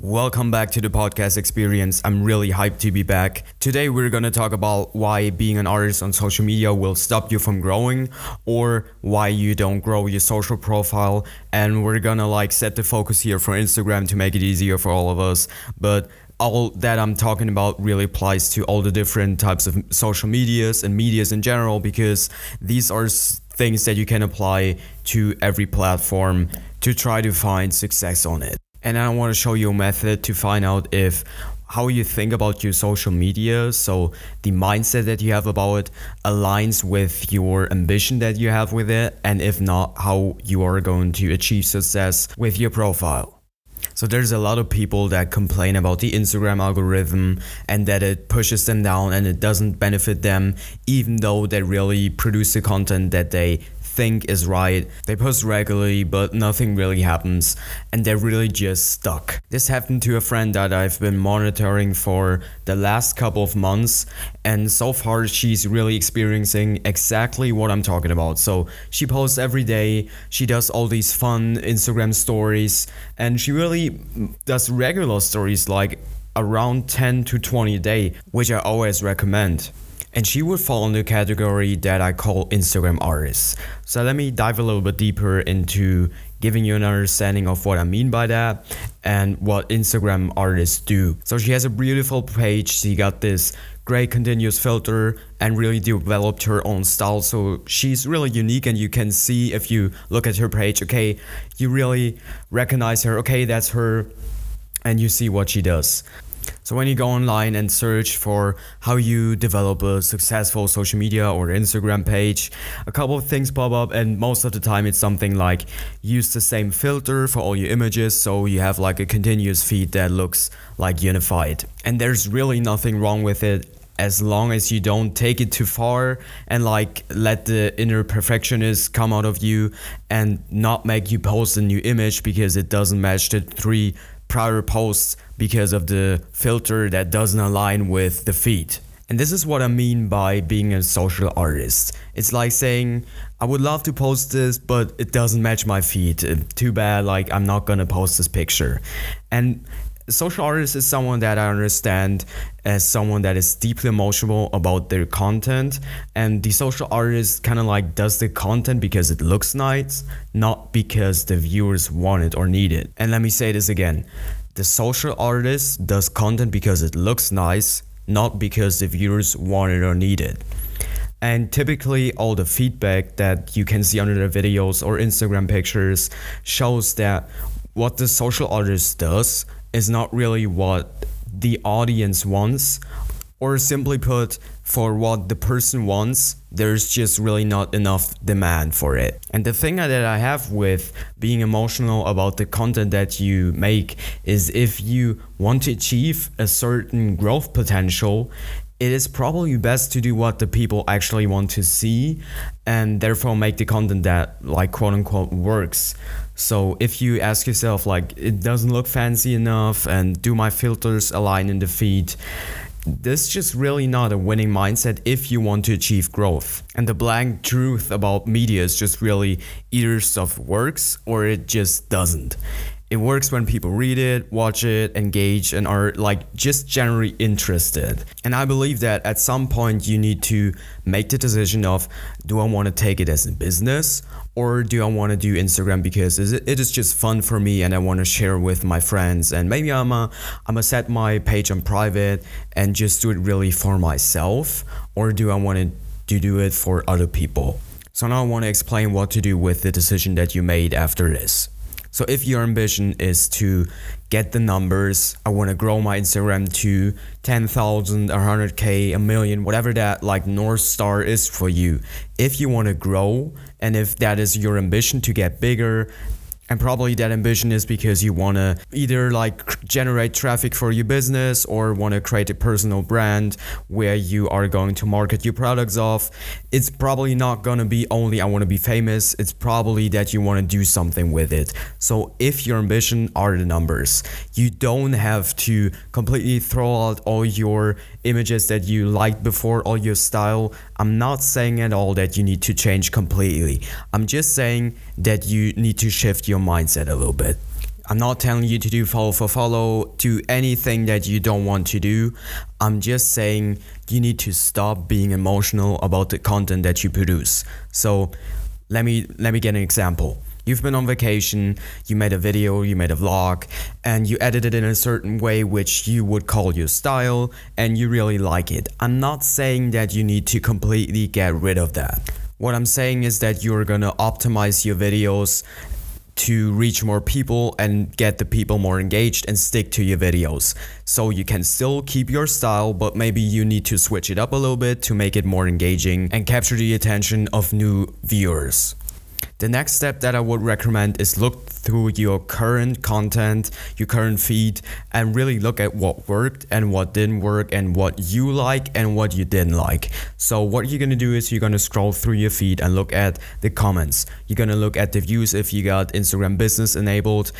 Welcome back to the podcast experience. I'm really hyped to be back. Today, we're gonna talk about why being an artist on social media will stop you from growing, or why you don't grow your social profile. And we're gonna like set the focus here for Instagram to make it easier for all of us. But all that I'm talking about really applies to all the different types of social medias and medias in general because these are things that you can apply to every platform to try to find success on it and I want to show you a method to find out if how you think about your social media. So the mindset that you have about it aligns with your ambition that you have with it. And if not how you are going to achieve success with your profile. So there's a lot of people that complain about the Instagram algorithm and that it pushes them down and it doesn't benefit them even though they really produce the content that they think is right. They post regularly, but nothing really happens, and they're really just stuck. This happened to a friend that I've been monitoring for the last couple of months, and so far she's really experiencing exactly what I'm talking about. So she posts every day, she does all these fun Instagram stories, and she really does regular stories like around 10 to 20 a day, which I always recommend and she would fall in the category that I call Instagram artists. So let me dive a little bit deeper into giving you an understanding of what I mean by that and what Instagram artists do. So she has a beautiful page. She got this great continuous filter and really developed her own style. So she's really unique and you can see if you look at her page, okay, you really recognize her. Okay, that's her and you see what she does. So when you go online and search for how you develop a successful social media or Instagram page, a couple of things pop up and most of the time it's something like use the same filter for all your images so you have like a continuous feed that looks like unified. And there's really nothing wrong with it as long as you don't take it too far and like let the inner perfectionist come out of you and not make you post a new image because it doesn't match the three prior posts because of the filter that doesn't align with the feed. And this is what I mean by being a social artist. It's like saying, I would love to post this, but it doesn't match my feed. Too bad, like, I'm not gonna post this picture. And social artist is someone that I understand as someone that is deeply emotional about their content. And the social artist kind of like does the content because it looks nice, not because the viewers want it or need it. And let me say this again the social artist does content because it looks nice, not because the viewers want it or need it. And typically, all the feedback that you can see under the videos or Instagram pictures shows that what the social artist does is not really what the audience wants or simply put, for what the person wants, there's just really not enough demand for it. And the thing that I have with being emotional about the content that you make is if you want to achieve a certain growth potential, it is probably best to do what the people actually want to see and therefore make the content that like quote unquote works so if you ask yourself like it doesn't look fancy enough and do my filters align in the feed this is just really not a winning mindset if you want to achieve growth. And the blank truth about media is just really either stuff works or it just doesn't. It works when people read it, watch it, engage, and are like just generally interested. And I believe that at some point you need to make the decision of do I want to take it as a business or do I want to do Instagram because it is just fun for me and I want to share with my friends and maybe I'm a I'm gonna set my page on private and just do it really for myself or do I want to do it for other people? So now I want to explain what to do with the decision that you made after this. So if your ambition is to get the numbers, I want to grow my Instagram to 10,000, 100k, a million, whatever that like North Star is for you. If you want to grow and if that is your ambition to get bigger, and probably that ambition is because you want to either like generate traffic for your business or want to create a personal brand where you are going to market your products off. It's probably not going to be only I want to be famous. It's probably that you want to do something with it. So if your ambition are the numbers, you don't have to completely throw out all your images that you liked before, all your style. I'm not saying at all that you need to change completely. I'm just saying that you need to shift your mindset a little bit. I'm not telling you to do follow for follow, do anything that you don't want to do. I'm just saying you need to stop being emotional about the content that you produce. So let me let me get an example. You've been on vacation, you made a video, you made a vlog, and you edited it in a certain way which you would call your style, and you really like it. I'm not saying that you need to completely get rid of that. What I'm saying is that you're gonna optimize your videos to reach more people and get the people more engaged and stick to your videos. So you can still keep your style, but maybe you need to switch it up a little bit to make it more engaging and capture the attention of new viewers. The next step that I would recommend is look through your current content, your current feed, and really look at what worked and what didn't work and what you like and what you didn't like. So what you're gonna do is you're gonna scroll through your feed and look at the comments. You're gonna look at the views if you got Instagram business enabled.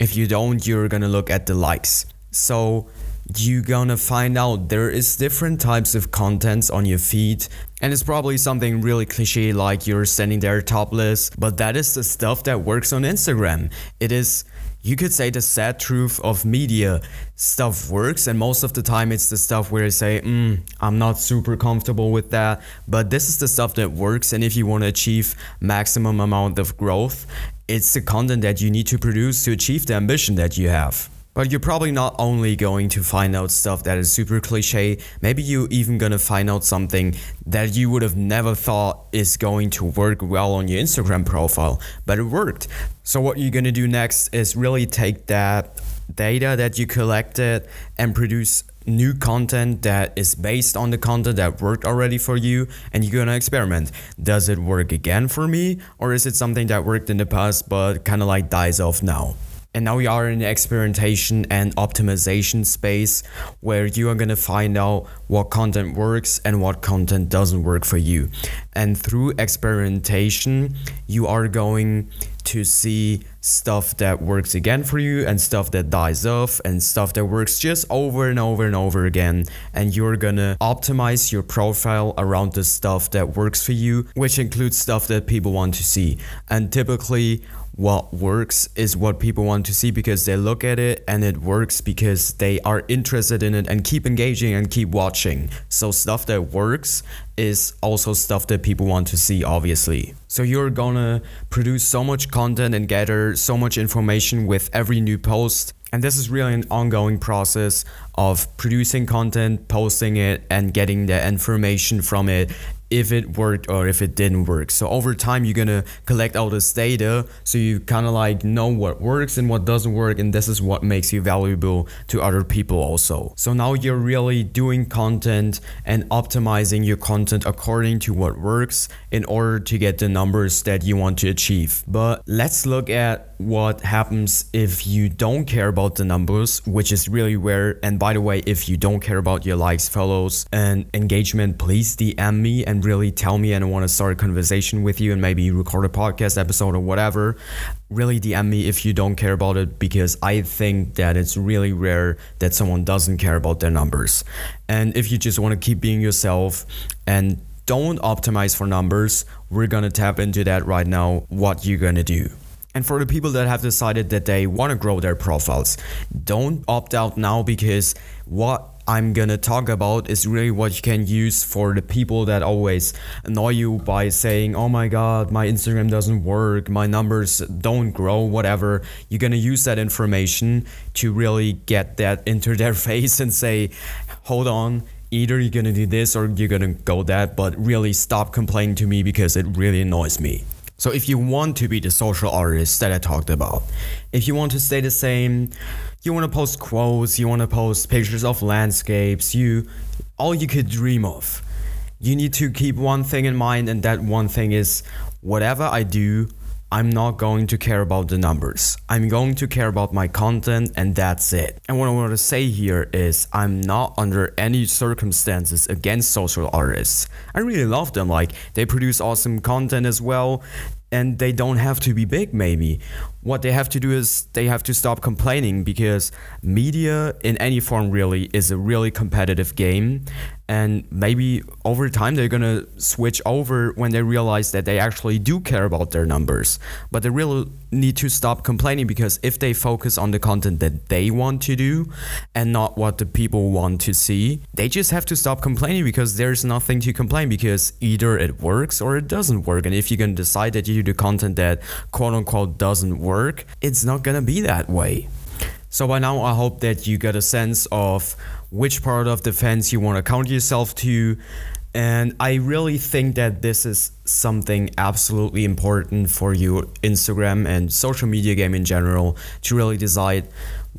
If you don't, you're gonna look at the likes. So you're gonna find out there is different types of contents on your feed. And it's probably something really cliche like you're standing there topless but that is the stuff that works on instagram. It is you could say the sad truth of media. Stuff works and most of the time it's the stuff where you say mm, i'm not super comfortable with that. But this is the stuff that works and if you want to achieve maximum amount of growth it's the content that you need to produce to achieve the ambition that you have but you're probably not only going to find out stuff that is super cliche, maybe you're even gonna find out something that you would have never thought is going to work well on your Instagram profile, but it worked. So what you're gonna do next is really take that data that you collected and produce new content that is based on the content that worked already for you and you're gonna experiment. Does it work again for me or is it something that worked in the past but kind of like dies off now and now we are in the experimentation and optimization space where you are going to find out what content works and what content doesn't work for you. And through experimentation, you are going to see stuff that works again for you and stuff that dies off and stuff that works just over and over and over again. And you're gonna optimize your profile around the stuff that works for you, which includes stuff that people want to see. And typically, what works is what people want to see because they look at it and it works because they are interested in it and keep engaging and keep watching. So, stuff that works is also stuff that people want to see, obviously. So, you're gonna produce so much content and gather so much information with every new post. And this is really an ongoing process of producing content, posting it, and getting the information from it if it worked or if it didn't work. So over time, you're gonna collect all this data so you kind of like know what works and what doesn't work, and this is what makes you valuable to other people also. So now you're really doing content and optimizing your content according to what works in order to get the numbers that you want to achieve. But let's look at what happens if you don't care about the numbers, which is really rare. And by the way, if you don't care about your likes, follows, and engagement, please DM me and really tell me and I want to start a conversation with you and maybe record a podcast episode or whatever. Really DM me if you don't care about it because I think that it's really rare that someone doesn't care about their numbers. And if you just want to keep being yourself and don't optimize for numbers, we're gonna tap into that right now. What you're gonna do. And for the people that have decided that they want to grow their profiles, don't opt out now because what I'm gonna talk about is really what you can use for the people that always annoy you by saying, Oh my god, my Instagram doesn't work, my numbers don't grow, whatever. You're gonna use that information to really get that into their face and say, Hold on, either you're gonna do this or you're gonna go that, but really stop complaining to me because it really annoys me. So if you want to be the social artist that I talked about, if you want to stay the same, you want to post quotes, you want to post pictures of landscapes, you all you could dream of. You need to keep one thing in mind and that one thing is whatever I do, I'm not going to care about the numbers. I'm going to care about my content and that's it. And what I want to say here is I'm not under any circumstances against social artists. I really love them. Like they produce awesome content as well and they don't have to be big maybe. What they have to do is they have to stop complaining because media in any form really is a really competitive game. And maybe over time they're going to switch over when they realize that they actually do care about their numbers. But they really need to stop complaining because if they focus on the content that they want to do and not what the people want to see they just have to stop complaining because there's nothing to complain because either it works or it doesn't work. And if you can decide that you do the content that quote unquote doesn't work it's not to be that way so by now, I hope that you get a sense of which part of the fence you want to count yourself to. And I really think that this is something absolutely important for you, Instagram and social media game in general, to really decide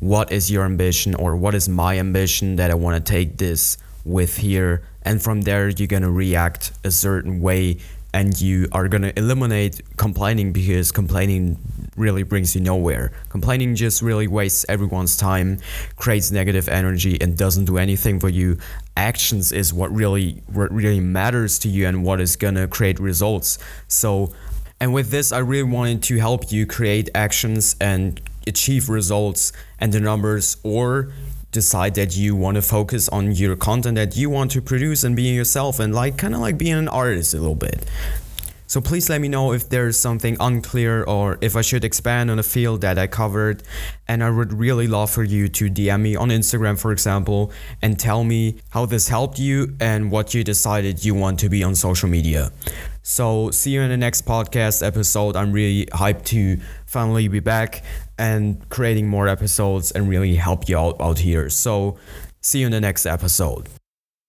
what is your ambition or what is my ambition that I want to take this with here. And from there, you're going to react a certain way and you are going to eliminate complaining because complaining really brings you nowhere. Complaining just really wastes everyone's time, creates negative energy, and doesn't do anything for you. Actions is what really what really matters to you and what is gonna create results. So, and with this, I really wanted to help you create actions and achieve results and the numbers or decide that you want to focus on your content that you want to produce and being yourself and like kind of like being an artist a little bit so please let me know if there's something unclear or if I should expand on a field that I covered. And I would really love for you to DM me on Instagram, for example, and tell me how this helped you and what you decided you want to be on social media. So see you in the next podcast episode. I'm really hyped to finally be back and creating more episodes and really help you out out here. So see you in the next episode.